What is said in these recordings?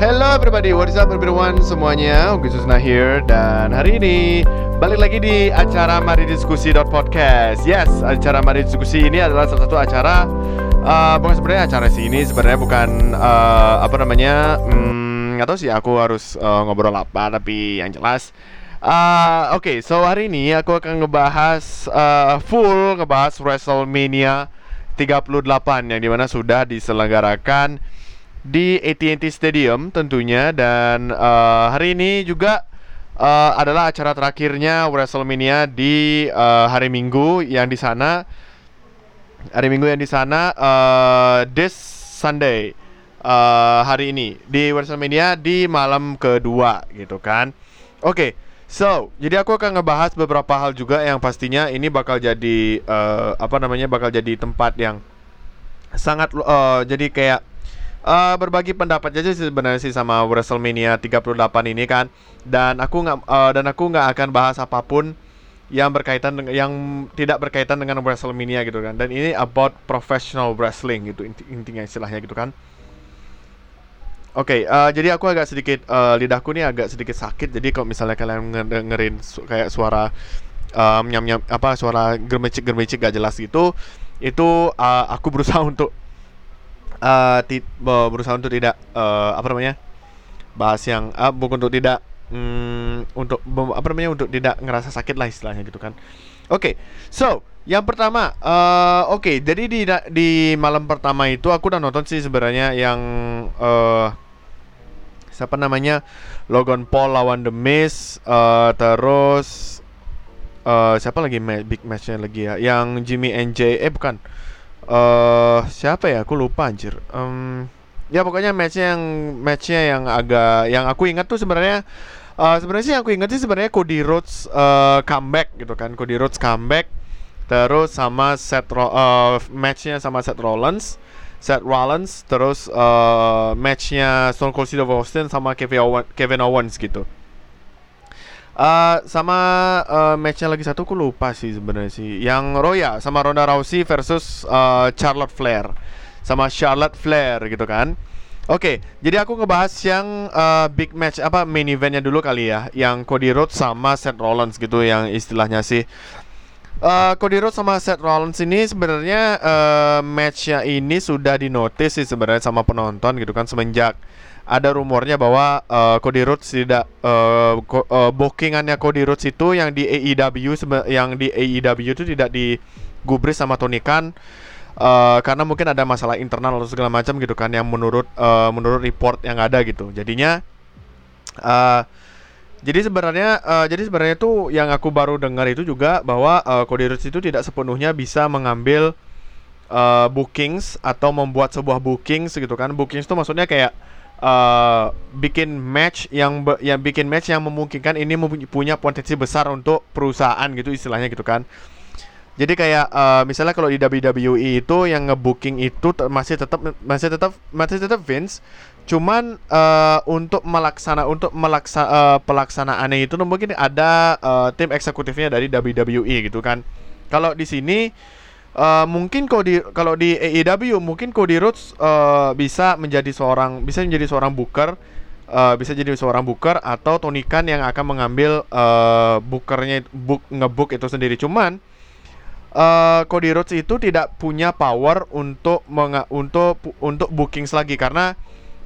Hello everybody, what is up everyone? Semuanya Susna here. Dan hari ini balik lagi di acara Mari Diskusi Podcast. Yes, acara Mari Diskusi ini adalah salah satu acara uh, Bukan sebenarnya acara sih. Ini sebenarnya bukan uh, Apa namanya hmm, Gak tau sih. Aku harus uh, ngobrol apa Tapi yang jelas uh, Oke, okay, so hari ini aku akan ngebahas uh, Full ngebahas WrestleMania 38 Yang di mana sudah diselenggarakan di AT&T Stadium tentunya. Dan uh, hari ini juga uh, adalah acara terakhirnya WrestleMania di uh, hari Minggu yang di sana. Hari Minggu yang di sana uh, this Sunday uh, hari ini. Di WrestleMania di malam kedua gitu kan. Oke, okay, so jadi aku akan ngebahas beberapa hal juga yang pastinya ini bakal jadi uh, apa namanya bakal jadi tempat yang sangat uh, jadi kayak uh, berbagi pendapat aja sih sebenarnya sih sama WrestleMania 38 ini kan. Dan aku nggak uh, dan aku nggak akan bahas apa pun yang berkaitan dengan yang tidak berkaitan dengan WrestleMania gitu kan. Dan ini about professional wrestling gitu inti intinya istilahnya gitu kan. Oke, okay, uh, jadi aku agak sedikit uh, lidahku nih agak sedikit sakit. Jadi kalau misalnya kalian dengerin su kayak suara um, nyam nyam apa suara germecik germecik gak jelas gitu, itu uh, aku berusaha untuk uh, berusaha untuk tidak uh, apa namanya bahas yang uh, bukan untuk tidak um, untuk apa namanya untuk tidak ngerasa sakit lah istilahnya gitu kan. Oke okay, so yang pertama uh, oke okay, jadi di di malam pertama itu aku udah nonton sih sebenarnya yang uh, siapa namanya Logan Paul lawan The Miz uh, terus uh, siapa lagi ma big matchnya lagi ya? Yang Jimmy NJ eh bukan uh, siapa ya? Aku lupa anjir. Um, ya pokoknya matchnya yang matchnya yang agak yang aku ingat tuh sebenarnya uh, sebenarnya sih yang aku ingat sih sebenarnya Cody Rhodes uh, comeback gitu kan. Cody Rhodes comeback terus sama Seth Ro uh, matchnya sama Seth Rollins Seth Rollins terus uh, matchnya Stone Cold Steve Austin sama Kevin, Owen, Kevin Owens gitu Uh, sama uh, matchnya lagi satu aku lupa sih sebenarnya sih. Yang Roya sama Ronda Rousey versus uh, Charlotte Flair sama Charlotte Flair gitu kan. Oke, okay, jadi aku ngebahas yang uh, big match apa main eventnya dulu kali ya, yang Cody Rhodes sama Seth Rollins gitu yang istilahnya sih. Uh, Cody Rhodes sama Seth Rollins ini sebenarnya uh, matchnya ini sudah dinotis sih sebenarnya sama penonton gitu kan semenjak ada rumornya bahwa uh, Cody Rhodes tidak uh, uh, bookingannya Cody Rhodes itu yang di AEW yang di AEW itu tidak digubris sama Tony Khan uh, karena mungkin ada masalah internal atau segala macam gitu kan yang menurut uh, menurut report yang ada gitu. Jadinya uh, jadi sebenarnya uh, jadi sebenarnya itu yang aku baru dengar itu juga bahwa uh, Cody Rhodes itu tidak sepenuhnya bisa mengambil uh, bookings atau membuat sebuah bookings gitu kan. Bookings itu maksudnya kayak uh, bikin match yang yang bikin match yang memungkinkan ini punya potensi besar untuk perusahaan gitu istilahnya gitu kan. Jadi kayak uh, misalnya kalau di WWE itu yang ngebooking itu masih tetap masih tetap masih tetap Vince, cuman uh, untuk melaksana untuk melaksa uh, pelaksanaannya itu mungkin ada uh, tim eksekutifnya dari WWE gitu kan. Kalau di sini Uh, mungkin kalau di kalau di AEW mungkin Cody Rhodes uh, bisa menjadi seorang bisa menjadi seorang booker uh, bisa jadi seorang booker atau Tony Khan yang akan mengambil uh, bookernya book ngebook itu sendiri. Cuman uh, Cody Rhodes itu tidak punya power untuk menga untuk untuk bookings lagi karena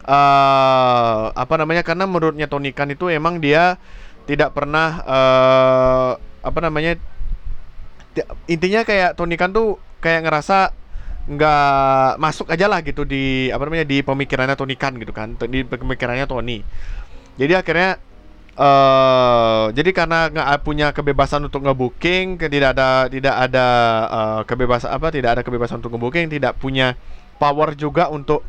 uh, apa namanya karena menurutnya Tony Khan itu emang dia tidak pernah uh, apa namanya intinya kayak Tony Khan tuh kayak ngerasa nggak masuk aja lah gitu di apa namanya di pemikirannya Tony Khan gitu kan di pemikirannya Tony. Jadi akhirnya uh, jadi karena nggak punya kebebasan untuk ngebooking tidak ada tidak ada uh, kebebasan apa tidak ada kebebasan untuk ngebooking tidak punya power juga untuk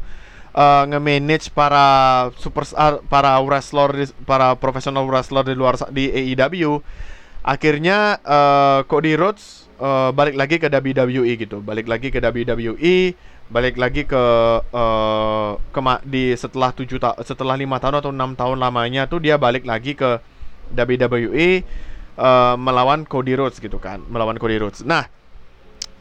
uh, nge-manage para superstar para wrestler para profesional wrestler di luar di AEW akhirnya uh, Cody Rhodes uh, balik lagi ke WWE gitu. Balik lagi ke WWE balik lagi ke uh, ke di setelah tujuh ta setelah lima tahun atau enam tahun lamanya tuh dia balik lagi ke WWE uh, melawan Cody Rhodes gitu kan melawan Cody Rhodes. Nah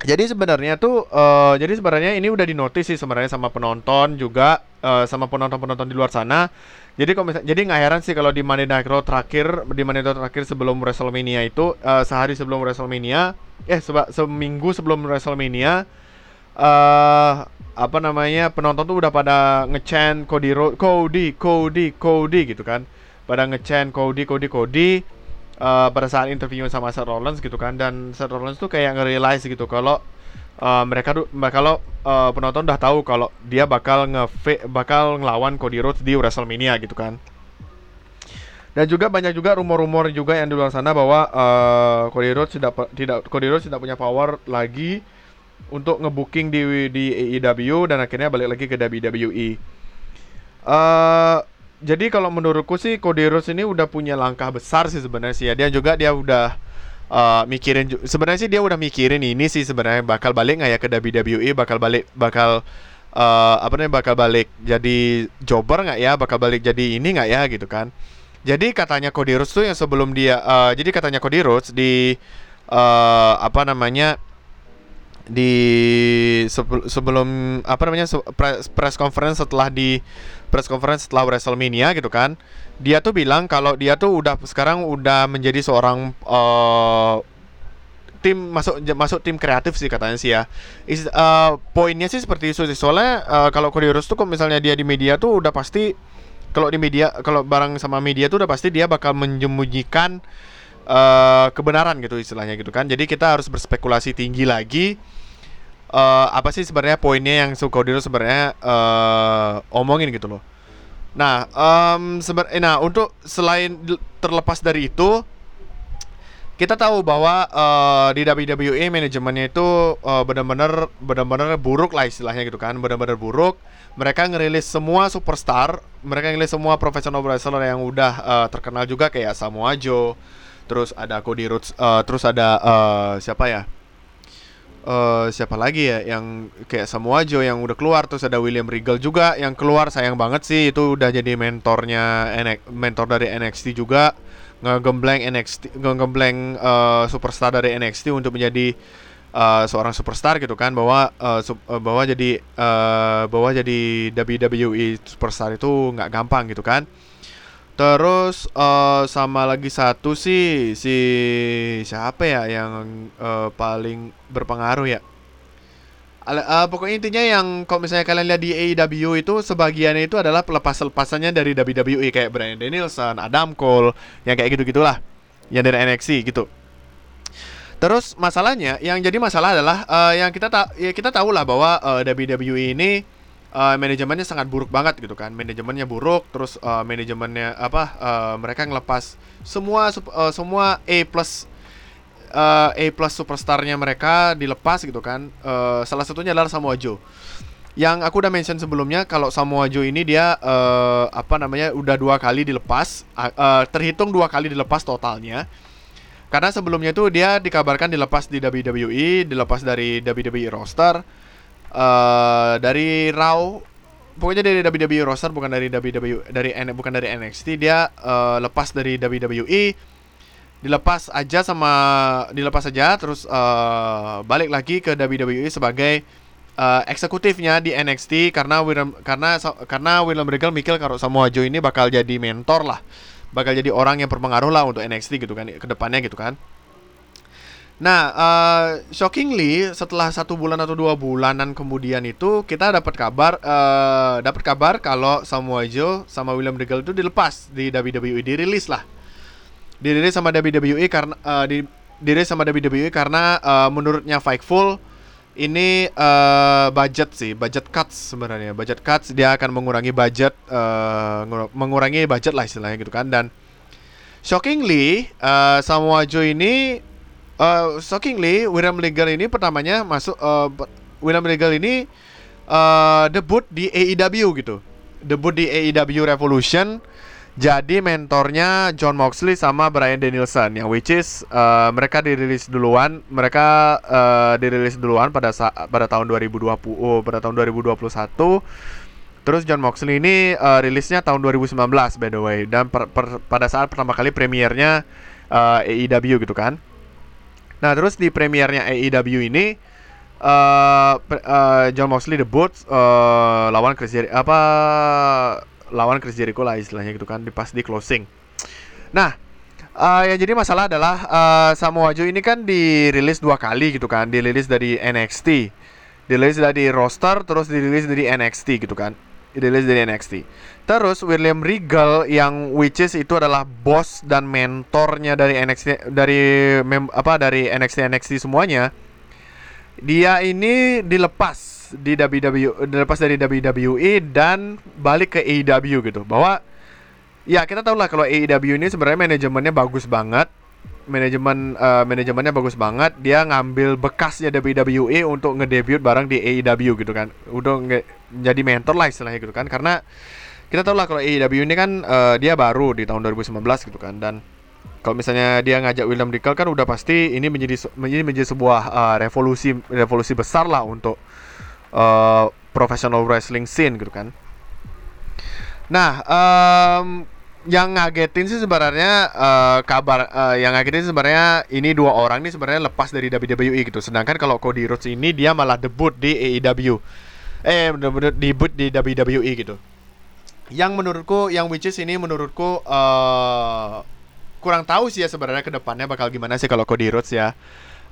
jadi sebenarnya tuh uh, jadi sebenarnya ini udah dinotis sih sebenarnya sama penonton juga uh, sama penonton-penonton di luar sana. Jadi kalau jadi nggak heran sih kalau di Monday Night Raw terakhir di Monday Night Raw terakhir sebelum WrestleMania itu uh, sehari sebelum WrestleMania eh seba, seminggu sebelum WrestleMania uh, apa namanya penonton tuh udah pada ngechant Cody Cody Cody Cody gitu kan pada ngechant Cody Cody Cody uh, pada saat interview sama Seth Rollins gitu kan dan Seth Rollins tuh kayak nge-realize gitu kalau uh, mereka tuh kalau uh, penonton udah tahu kalau dia bakal nge bakal ngelawan Cody Rhodes di WrestleMania gitu kan. Dan juga banyak juga rumor-rumor juga yang di luar sana bahwa uh, Cody Rhodes tidak tidak Cody Rhodes tidak punya power lagi untuk ngebooking di di AEW dan akhirnya balik lagi ke WWE. Uh, jadi kalau menurutku sih Cody Rhodes ini udah punya langkah besar sih sebenarnya sih ya. Dia juga dia udah uh, mikirin sebenarnya sih dia udah mikirin ini sih sebenarnya bakal balik nggak ya ke WWE, bakal balik bakal uh, apa namanya bakal balik jadi jobber nggak ya, bakal balik jadi ini nggak ya gitu kan. Jadi katanya Cody Rhodes tuh yang sebelum dia uh, jadi katanya Cody Rhodes di uh, apa namanya di sebelum apa namanya press, conference setelah di press conference setelah WrestleMania gitu kan dia tuh bilang kalau dia tuh udah sekarang udah menjadi seorang uh, tim masuk masuk tim kreatif sih katanya sih ya. Is, uh, poinnya sih seperti itu sih. Soalnya uh, kalau Rhodes tuh kalau misalnya dia di media tuh udah pasti kalau di media kalau barang sama media tuh udah pasti dia bakal menyembunyikan uh, kebenaran gitu istilahnya gitu kan. Jadi kita harus berspekulasi tinggi lagi uh, apa sih sebenarnya poinnya yang Sukodiro sebenarnya uh, omongin gitu loh. Nah, um, nah untuk selain terlepas dari itu, kita tahu bahwa uh, di WWE manajemennya itu uh, benar-benar benar-benar buruk lah istilahnya gitu kan, benar-benar buruk. Mereka ngerilis semua superstar, mereka ngerilis semua professional wrestler yang udah uh, terkenal juga kayak Samoa Joe, terus ada Cody Rhodes, uh, terus ada uh, siapa ya? uh, siapa lagi ya yang kayak Samoa Joe yang udah keluar terus ada William Regal juga yang keluar sayang banget sih itu udah jadi mentornya mentor dari NXT juga ngegembleng NXT ngegembleng uh, superstar dari NXT untuk menjadi uh, seorang superstar gitu kan bahwa uh, sub, uh, bahwa jadi uh, bahwa jadi WWE superstar itu nggak gampang gitu kan Terus uh, sama lagi satu sih si siapa ya yang uh, paling berpengaruh ya? Uh, pokoknya intinya yang kalau misalnya kalian lihat di AEW itu sebagiannya itu adalah pelepas-lepasannya dari WWE kayak Bryan Danielson, Adam Cole, yang kayak gitu-gitulah. Yang dari NXT gitu. Terus masalahnya yang jadi masalah adalah uh, yang kita tak ya kita tahu lah bahwa uh, WWE ini uh, manajemennya sangat buruk banget gitu kan. Manajemennya buruk terus uh, manajemennya apa uh, mereka ngelepas semua uh, semua A plus uh, A plus superstarnya mereka dilepas gitu kan. Uh, salah satunya adalah Samoa Joe. Yang aku udah mention sebelumnya kalau Samoa Joe ini dia uh, apa namanya udah dua kali dilepas uh, terhitung dua kali dilepas totalnya. Karena sebelumnya itu dia dikabarkan dilepas di WWE dilepas dari WWE roster uh, dari Raw pokoknya dari WWE roster bukan dari WWE dari bukan dari NXT dia uh, lepas dari WWE dilepas aja sama dilepas aja terus uh, balik lagi ke WWE sebagai uh, eksekutifnya di NXT karena William karena karena William Regal mikir kalau Samoa Joe ini bakal jadi mentor lah bakal jadi orang yang berpengaruh lah untuk NXT gitu kan ke depannya gitu kan Nah, uh, shockingly setelah satu bulan atau dua bulanan kemudian itu kita dapat kabar, uh, dapat kabar kalau Samoa Joe sama William Regal itu dilepas di WWE, dirilis lah, dirilis sama WWE karena uh, di, dirilis sama WWE karena uh, menurutnya Fightful ini uh, budget sih, budget cuts sebenarnya, budget cuts dia akan mengurangi budget, uh, mengurangi budget lah istilahnya gitu kan. Dan shockingly uh, Samoa Joe ini uh, shockingly William Regal ini pertamanya masuk uh, William Regal ini uh, debut di AEW gitu. Debut di AEW Revolution. Jadi mentornya John Moxley sama Brian Danielson yang which is uh, mereka dirilis duluan mereka uh, dirilis duluan pada saat pada tahun 2020 oh, pada tahun 2021 Terus John Moxley ini uh, rilisnya tahun 2019 by the way. Dan per, per, pada saat pertama kali premiernya uh, AEW gitu kan. Nah terus di premiernya AEW ini uh, uh, John Moxley debut uh, lawan Chris Jericho apa lawan Chris Jericho lah istilahnya gitu kan di pas di closing. Nah, uh, yang jadi masalah adalah uh, Samoa Joe ini kan dirilis dua kali gitu kan, dirilis dari NXT, dirilis dari roster, terus dirilis dari NXT gitu kan, dirilis dari NXT. Terus William Regal yang which is itu adalah bos dan mentornya dari NXT dari mem, apa dari NXT NXT semuanya dia ini dilepas di WWE dilepas dari WWE dan balik ke AEW gitu bahwa ya kita tahu lah kalau AEW ini sebenarnya manajemennya bagus banget manajemen uh, manajemennya bagus banget. Dia ngambil bekasnya WWE untuk ngedebut bareng di AEW gitu kan. Udah jadi mentor lah istilahnya gitu kan. Karena kita tahu lah kalau AEW ini kan uh, dia baru di tahun 2019 gitu kan. Dan kalau misalnya dia ngajak William Regal kan udah pasti ini menjadi menjadi menjadi sebuah uh, revolusi revolusi besar lah untuk uh, professional wrestling scene gitu kan. Nah, um, yang ngagetin sih sebenarnya uh, kabar uh, yang ngagetin sebenarnya ini dua orang ini sebenarnya lepas dari WWE gitu. Sedangkan kalau Cody Rhodes ini dia malah debut di AEW. Eh bener-bener debut di WWE gitu. Yang menurutku yang which is ini menurutku uh, kurang tahu sih ya sebenarnya ke depannya bakal gimana sih kalau Cody Rhodes ya.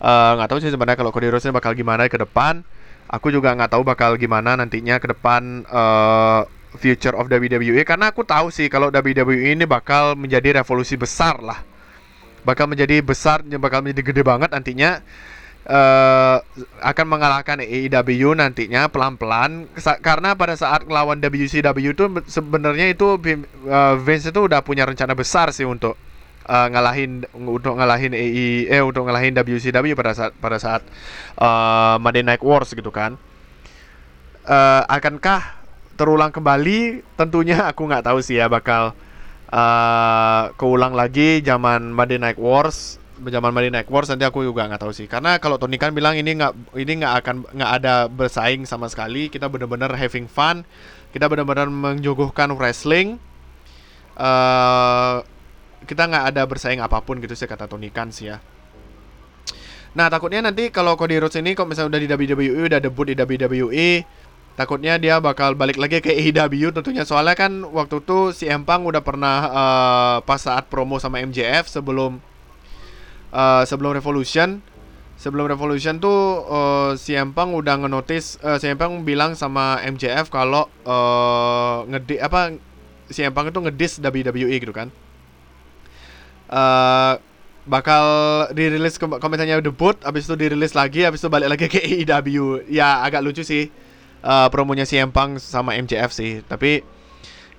Nggak uh, tahu sih sebenarnya kalau Cody Rhodes bakal gimana ke depan. Aku juga nggak tahu bakal gimana nantinya ke depan uh, future of WWE karena aku tahu sih kalau WWE ini bakal menjadi revolusi besar lah. Bakal menjadi besar, bakal menjadi gede banget nantinya. Uh, akan mengalahkan AEW nantinya pelan-pelan karena pada saat melawan WCW itu sebenarnya itu uh, Vince itu udah punya rencana besar sih untuk uh, ngalahin untuk ngalahin EI eh untuk ngalahin WCW pada saat pada saat uh, Monday Night Wars gitu kan. Uh, akankah terulang kembali? Tentunya aku nggak tahu sih ya bakal uh, keulang lagi zaman Monday Night Wars zaman Monday Night Wars nanti aku juga nggak tahu sih karena kalau Tony kan bilang ini nggak ini nggak akan nggak ada bersaing sama sekali kita benar-benar having fun kita benar-benar menjuguhkan wrestling uh, kita nggak ada bersaing apa pun gitu sih kata Tony Khan sih ya. Nah takutnya nanti kalau Cody Rhodes ini kalau misalnya udah di WWE udah debut di WWE takutnya dia bakal balik lagi ke AEW tentunya. Soalnya kan waktu itu si Empang udah pernah uh, pas saat promo sama MJF sebelum uh, sebelum Revolution. Sebelum Revolution tuh uh, si Empang udah ngenotis uh, si Empang bilang sama MJF kalau uh, ngedi apa si Empang itu ngedis WWE gitu kan. Uh, bakal dirilis misalnya debut habis itu dirilis lagi habis itu balik lagi ke AEW ya agak lucu sih uh, promonya si Empang sama MJF sih. Tapi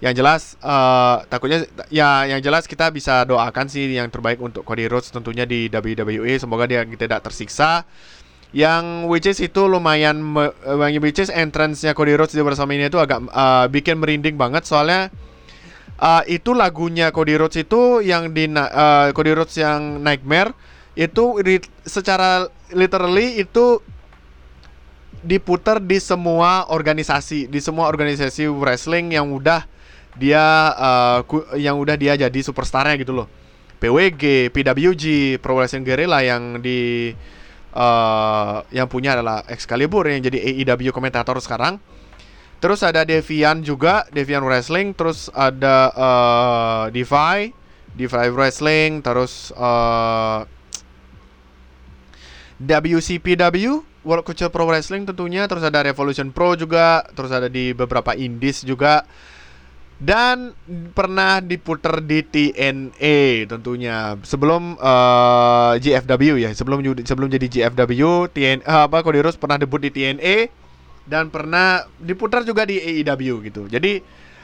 yang jelas uh, takutnya ya yang jelas kita bisa doakan sih yang terbaik untuk Cody Rhodes tentunya di WWE semoga dia tidak tersiksa. Yang which is itu lumayan yang which is entrance-nya Cody Rhodes di bersama ini itu agak uh, bikin merinding banget. Soalnya uh, itu lagunya Cody Rhodes itu yang di uh, Cody Rhodes yang Nightmare itu secara literally itu diputar di semua organisasi di semua organisasi wrestling yang udah dia uh, yang udah dia jadi superstarnya gitu loh PWG, PWG, Pro Wrestling Guerrilla yang di uh, yang punya adalah Excalibur yang jadi AEW komentator sekarang Terus ada Devian juga, Devian Wrestling. Terus ada uh, Defy, Defy Wrestling. Terus uh, WCPW, World Culture Pro Wrestling tentunya. Terus ada Revolution Pro juga. Terus ada di beberapa indies juga. Dan pernah diputar di TNA tentunya sebelum uh, GFW ya sebelum sebelum jadi GFW TN uh, apa Rhodes pernah debut di TNA dan pernah diputar juga di AEW gitu. Jadi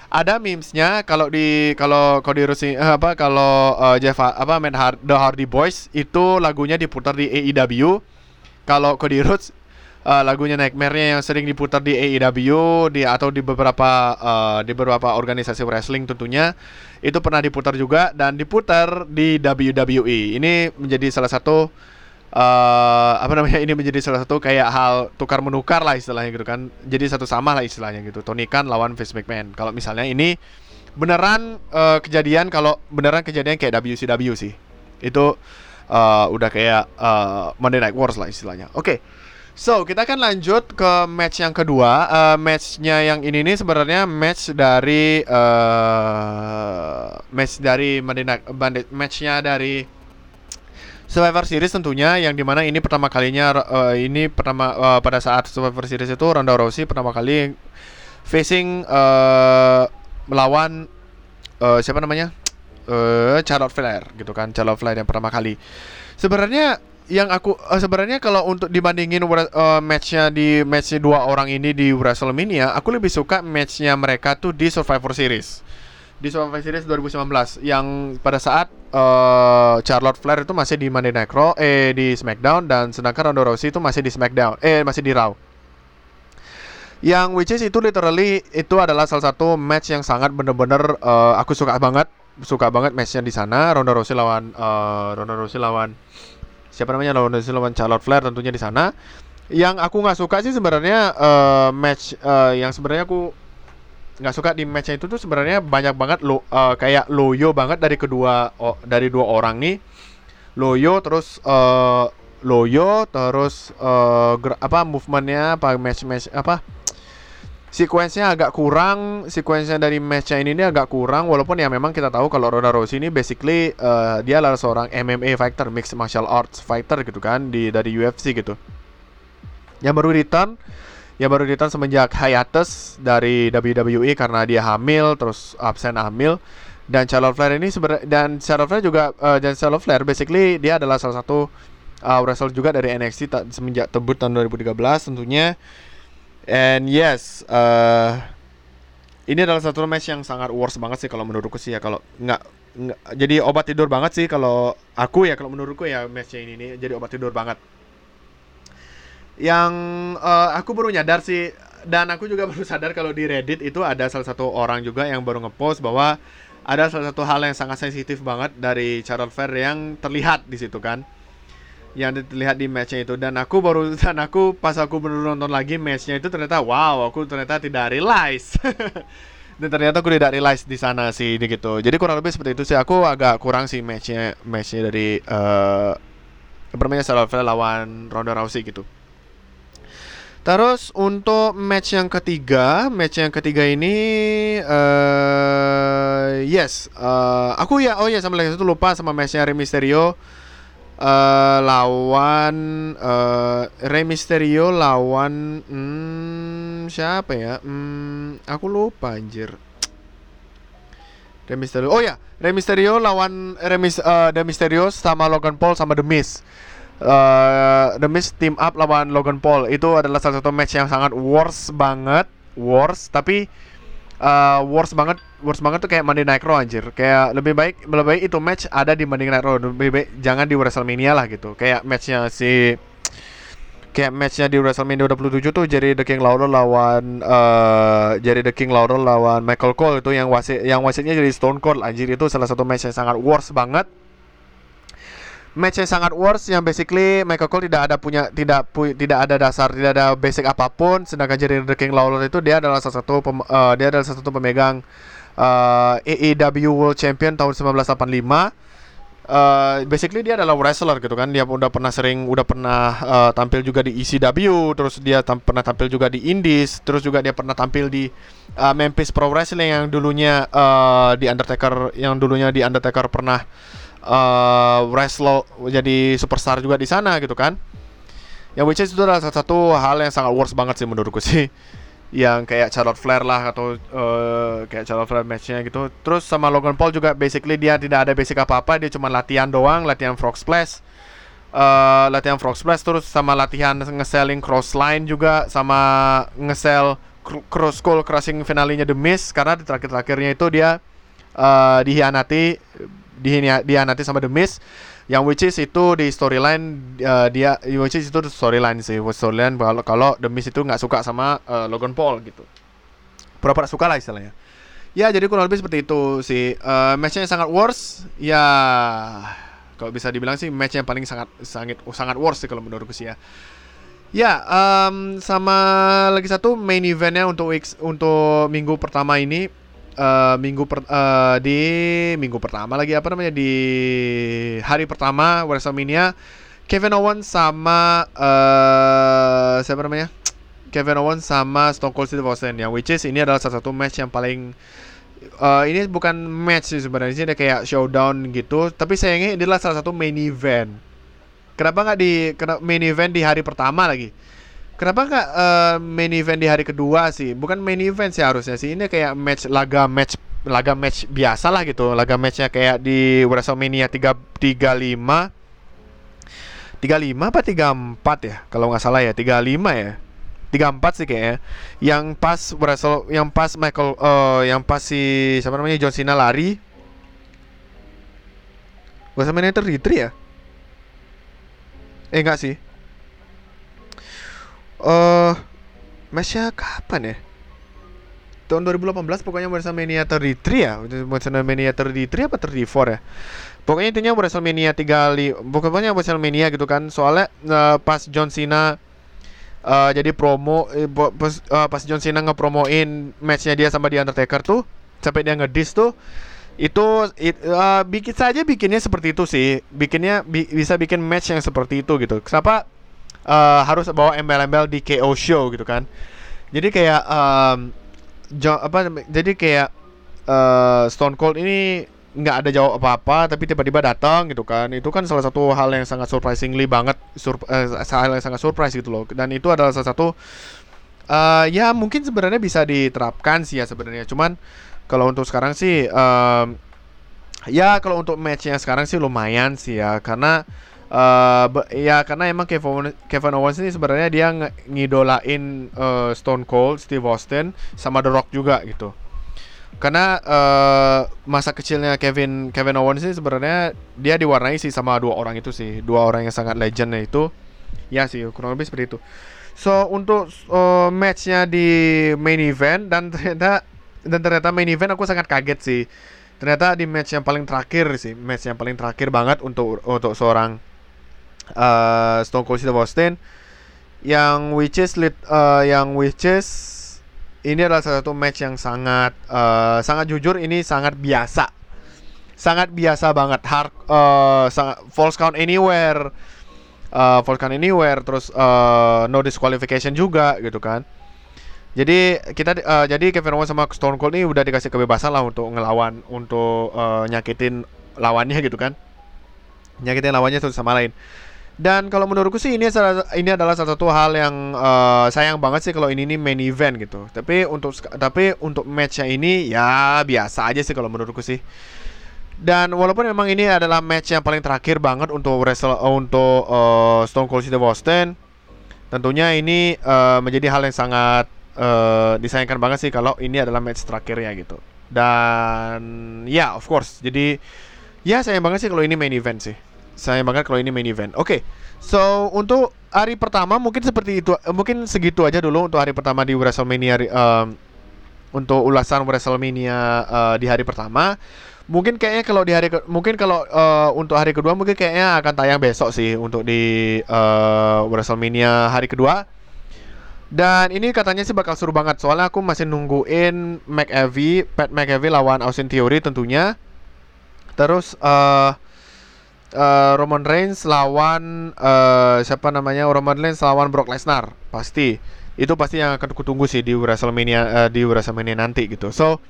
ada memesnya kalau di kalau Rhodes eh, apa kalau uh, Jeff apa Hard, The Hardy Boys itu lagunya diputar di AEW. Kalau Cody Rhodes uh, lagunya Nightmare-nya yang sering diputar di AEW di atau di beberapa uh, di beberapa organisasi wrestling tentunya itu pernah diputar juga dan diputar di WWE. Ini menjadi salah satu uh, apa namanya ini menjadi salah satu kayak hal tukar menukar lah istilahnya gitu kan. Jadi satu sama lah istilahnya gitu. Tony Khan lawan Vince McMahon. Kalau misalnya ini beneran uh, kejadian kalau beneran kejadian kayak WCW sih. Itu uh, udah kayak uh, Monday Night Wars lah istilahnya oke okay. So, kita akan lanjut ke match yang kedua. Uh, matchnya yang ini nih sebenarnya match dari uh, match dari Madinah Bandit matchnya dari Survivor Series tentunya yang di mana ini pertama kalinya uh, ini pertama uh, pada saat Survivor Series itu Ronda Rousey pertama kali facing uh, melawan uh, siapa namanya uh, Charlotte Flair gitu kan Charlotte Flair yang pertama kali sebenarnya yang aku uh, sebenarnya kalau untuk dibandingin uh, matchnya di matchnya dua orang ini di WrestleMania, aku lebih suka matchnya mereka tuh di Survivor Series. Di Survivor Series 2019 yang pada saat uh, Charlotte Flair itu masih di Monday Night Raw eh di SmackDown dan sedangkan Ronda Rousey itu masih di SmackDown eh masih di Raw. Yang which is itu literally itu adalah salah satu match yang sangat bener-bener uh, aku suka banget, suka banget matchnya di sana. Ronda Rousey lawan uh, Ronda Rousey lawan siapa namanya? Lawan lawan Charlotte Flair tentunya di sana. Yang aku nggak suka sih sebenarnya uh, match uh, yang sebenarnya aku nggak suka di matchnya itu tuh sebenarnya banyak banget lo uh, kayak loyo banget dari kedua oh, dari dua orang nih. Loyo terus uh, loyo terus uh, apa movementnya apa match match apa sequence-nya agak kurang, sequence dari match-nya ini, ini agak kurang walaupun ya memang kita tahu kalau Ronda Rousey ini basically uh, dia adalah seorang MMA fighter, mixed martial arts fighter gitu kan di dari UFC gitu. Yang baru return yang baru return semenjak hiatus dari WWE karena dia hamil terus absen hamil dan Charlotte Flair ini sebenarnya dan Charlotte Flair juga uh, dan Charlotte Flair basically dia adalah salah satu uh, wrestler juga dari NXT semenjak debut tahun 2013 tentunya And yes, uh, ini adalah satu match yang sangat worst banget sih kalau menurutku sih ya kalau nggak jadi obat tidur banget sih kalau aku ya kalau menurutku ya matchnya ini nih jadi obat tidur banget. Yang uh, aku baru nyadar sih dan aku juga baru sadar kalau di Reddit itu ada salah satu orang juga yang baru ngepost bahwa ada salah satu hal yang sangat sensitif banget dari Charlotte Flair yang terlihat di situ kan yang dilihat di matchnya itu. Dan aku baru dan aku pas aku benar nonton lagi matchnya itu ternyata wow aku ternyata tidak realize. Dan ternyata aku tidak realize di sana sih gitu. Jadi kurang lebih seperti itu sih. Aku agak kurang sih matchnya matchnya dari uh, permainan Flair lawan Ronda Rousey gitu. Terus untuk match yang ketiga, match yang ketiga ini uh, yes, uh, aku ya oh ya sama lagi itu lupa sama matchnya Rey Mysterio uh, lawan uh, Rey Mysterio lawan hmm, siapa ya? Hmm, aku lupa anjir. Rey Mysterio. Oh ya, Rey Mysterio lawan Rey uh, The Mysterio sama Logan Paul sama The Miz. Uh, The Miz team up lawan Logan Paul itu adalah salah satu match yang sangat worst banget, worst tapi uh, worst banget worst banget tuh kayak Monday Night Raw anjir. Kayak lebih baik lebih baik itu match ada di Monday Night Raw. Lebih baik jangan di WrestleMania lah gitu. Kayak matchnya si kayak matchnya di WrestleMania 27 tuh Jerry The King Lawler lawan uh, Jerry The King Lawler lawan Michael Cole itu yang wasit yang wasitnya jadi Stone Cold anjir. Itu salah satu match yang sangat worst banget match yang sangat worst yang basically Michael Cole tidak ada punya tidak pu, tidak ada dasar tidak ada basic apa pun sedangkan Jerry The King Lawler itu dia adalah salah satu pem, uh, dia adalah salah satu pemegang uh, AEW World Champion tahun 1985 Uh, basically dia adalah wrestler gitu kan. Dia udah pernah sering udah pernah uh, tampil juga di ECW terus dia tam pernah tampil juga di Indies terus juga dia pernah tampil di uh, Memphis Pro Wrestling yang dulunya uh, di Undertaker yang dulunya di Undertaker pernah uh, wrestler jadi superstar juga di sana gitu kan. Yang which is itu adalah salah satu hal yang sangat worst banget sih menurutku sih. Yang kayak Charlotte Flair lah atau uh, kayak Charlotte Flair matchnya gitu. Terus sama Logan Paul juga basically dia tidak ada basic apa-apa dia cuma latihan doang latihan frog splash. Uh, latihan frog splash terus sama latihan nge-selling cross line juga sama nge-sell cross skull crushing finalinya The Miz. Karena di terakhir-terakhirnya itu dia uh, dihianati dia nanti sama The Miz yang which is itu di storyline uh, dia which is itu storyline sih storyline kalau kalau The Miz itu nggak suka sama uh, Logan Paul gitu. Pura-pura suka lah istilahnya. Ya jadi kurang lebih seperti itu sih. Uh, matchnya sangat worst ya kalau bisa dibilang sih match yang paling sangat sangat sangat worst sih kalau menurutku sih ya. Ya, um, sama lagi satu main eventnya untuk untuk minggu pertama ini uh, minggu per, uh, di minggu pertama lagi apa namanya di hari pertama WrestleMania Kevin Owens sama uh, siapa namanya? Kevin Owens sama Stone Cold Steve Austin yang which is ini adalah salah satu match yang paling uh, ini bukan match sih sebenarnya ini ada kayak showdown gitu tapi sayangnya ini adalah salah satu main event kenapa nggak di main event di hari pertama lagi kenapa nggak uh, main event di hari kedua sih? Bukan main event sih harusnya sih. Ini kayak match laga match laga match biasa lah gitu. Laga matchnya kayak di WrestleMania 3 35 35 apa 34 ya? Kalau nggak salah ya 35 ya. 34 sih kayaknya. Yang pas Wrestle yang pas Michael uh, yang pas si siapa namanya John Cena lari. WrestleMania 33 ya? Eh enggak sih eh uh, matchnya kapan ya? Tahun 2018 pokoknya WrestleMania 33 ya? WrestleMania 33 apa 34 ya? Pokoknya intinya WrestleMania 3 pokoknya WrestleMania gitu kan. Soalnya uh, pas John Cena uh, jadi promo uh, pas, uh, pas John Cena ngepromoin matchnya dia sama The Undertaker tuh sampai dia ngedis tuh itu it, uh, bikin saja bikinnya seperti itu sih. Bikinnya bi bisa bikin match yang seperti itu gitu. Kenapa uh, harus bawa embel-embel di KO show gitu kan. Jadi kayak um, apa jadi kayak uh, Stone Cold ini nggak ada jawab apa-apa tapi tiba-tiba datang gitu kan. Itu kan salah satu hal yang sangat surprisingly banget sur uh, hal yang sangat surprise gitu loh. Dan itu adalah salah satu uh, ya mungkin sebenarnya bisa diterapkan sih ya sebenarnya. Cuman kalau untuk sekarang sih um, ya kalau untuk matchnya sekarang sih lumayan sih ya. Karena uh, ya karena emang Kevin Kevin Owens ini sebenarnya dia ngidolain uh, Stone Cold Steve Austin sama The Rock juga gitu. Karena uh, masa kecilnya Kevin Kevin Owens ini sebenarnya dia diwarnai sih sama dua orang itu sih. Dua orang yang sangat legendnya itu. Ya sih kurang lebih seperti itu. So untuk uh, matchnya di main event dan ternyata dan ternyata main event aku sangat kaget sih. Ternyata di match yang paling terakhir sih match yang paling terakhir banget untuk untuk seorang uh, Stone Cold Steve Austin yang which is lead, uh, yang which is ini adalah salah satu match yang sangat uh, sangat jujur ini sangat biasa. Sangat biasa banget. Hard uh, sangat false count anywhere. Uh, false count anywhere terus uh, no disqualification juga gitu kan. Jadi kita uh, jadi Kevin Owens sama Stone Cold ini udah dikasih kebebasan lah untuk ngelawan untuk uh, nyakitin lawannya gitu kan. Nyakitin lawannya satu sama lain dan kalau menurutku sih ini salah, ini adalah salah satu hal yang uh, sayang banget sih kalau ini nih main event gitu. Tapi untuk tapi untuk matchnya ini ya biasa aja sih kalau menurutku sih. Dan walaupun memang ini adalah match yang paling terakhir banget untuk wrestle uh, untuk uh, Stone Cold Steve Austin, tentunya ini uh, menjadi hal yang sangat uh, disayangkan banget sih kalau ini adalah match terakhirnya gitu. Dan ya yeah, of course, jadi ya sayang banget sih kalau ini main event sih sayang banget kalau ini main event. Oke, okay. so untuk hari pertama mungkin seperti itu, eh, mungkin segitu aja dulu untuk hari pertama di WrestleMania um, untuk ulasan WrestleMania uh, di hari pertama. Mungkin kayaknya kalau di hari ke, mungkin kalau uh, untuk hari kedua mungkin kayaknya akan tayang besok sih untuk di uh, WrestleMania hari kedua. Dan ini katanya sih bakal seru banget soalnya aku masih nungguin McAfee, Pat McAfee lawan Austin Theory tentunya. Terus uh, uh, Roman Reigns lawan uh, siapa namanya? Roman Reigns lawan Brock Lesnar. Pasti. Itu pasti yang akan kutunggu sih di WrestleMania uh, di WrestleMania nanti gitu. So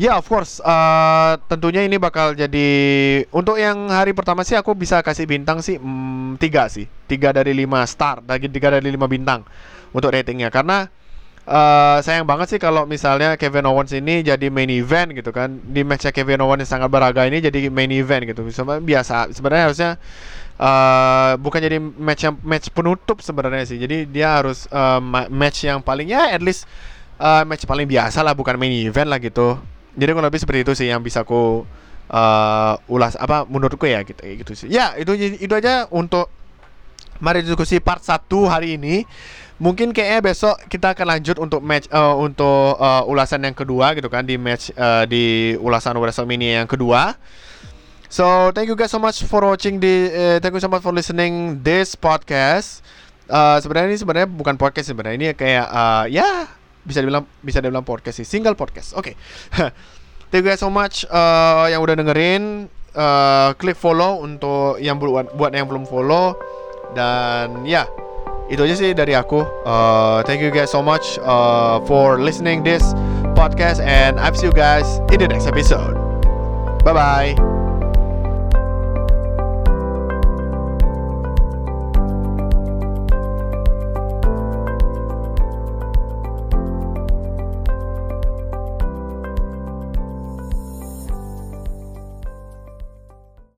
ya yeah, of course uh, tentunya ini bakal jadi untuk yang hari pertama sih aku bisa kasih bintang sih mm, tiga sih. Tiga dari lima star dari tiga dari lima bintang untuk ratingnya. Karena uh, sayang banget sih kalau misalnya Kevin Owens ini jadi main event gitu kan. Di matchnya Kevin Owens yang sangat berharga ini jadi main event gitu. Biasa sebenarnya harusnya uh, bukan jadi match yang match penutup sebenarnya sih. Jadi dia harus uh, match yang paling ya at least uh, match paling biasa lah bukan main event lah gitu. Jadi kalau lebih seperti itu sih yang bisa aku uh, ulas apa menurutku ya gitu gitu sih. Ya itu itu aja untuk mari diskusi part 1 hari ini mungkin kayaknya besok kita akan lanjut untuk match uh, untuk uh, ulasan yang kedua gitu kan di match uh, di ulasan WrestleMania yang kedua. So thank you guys so much for watching the uh, thank you so much for listening this podcast. Uh, sebenarnya ini sebenarnya bukan podcast sebenarnya ini kayak uh, ya bisa dibilang bisa dibilang podcast sih single podcast. Oke. Okay. thank you guys so much uh, yang udah dengerin uh, klik follow untuk yang buat buat yang belum follow dan ya itu aja sih dari aku. Uh, thank you guys so much uh, for listening this podcast and I'll see you guys in the next episode. Bye bye.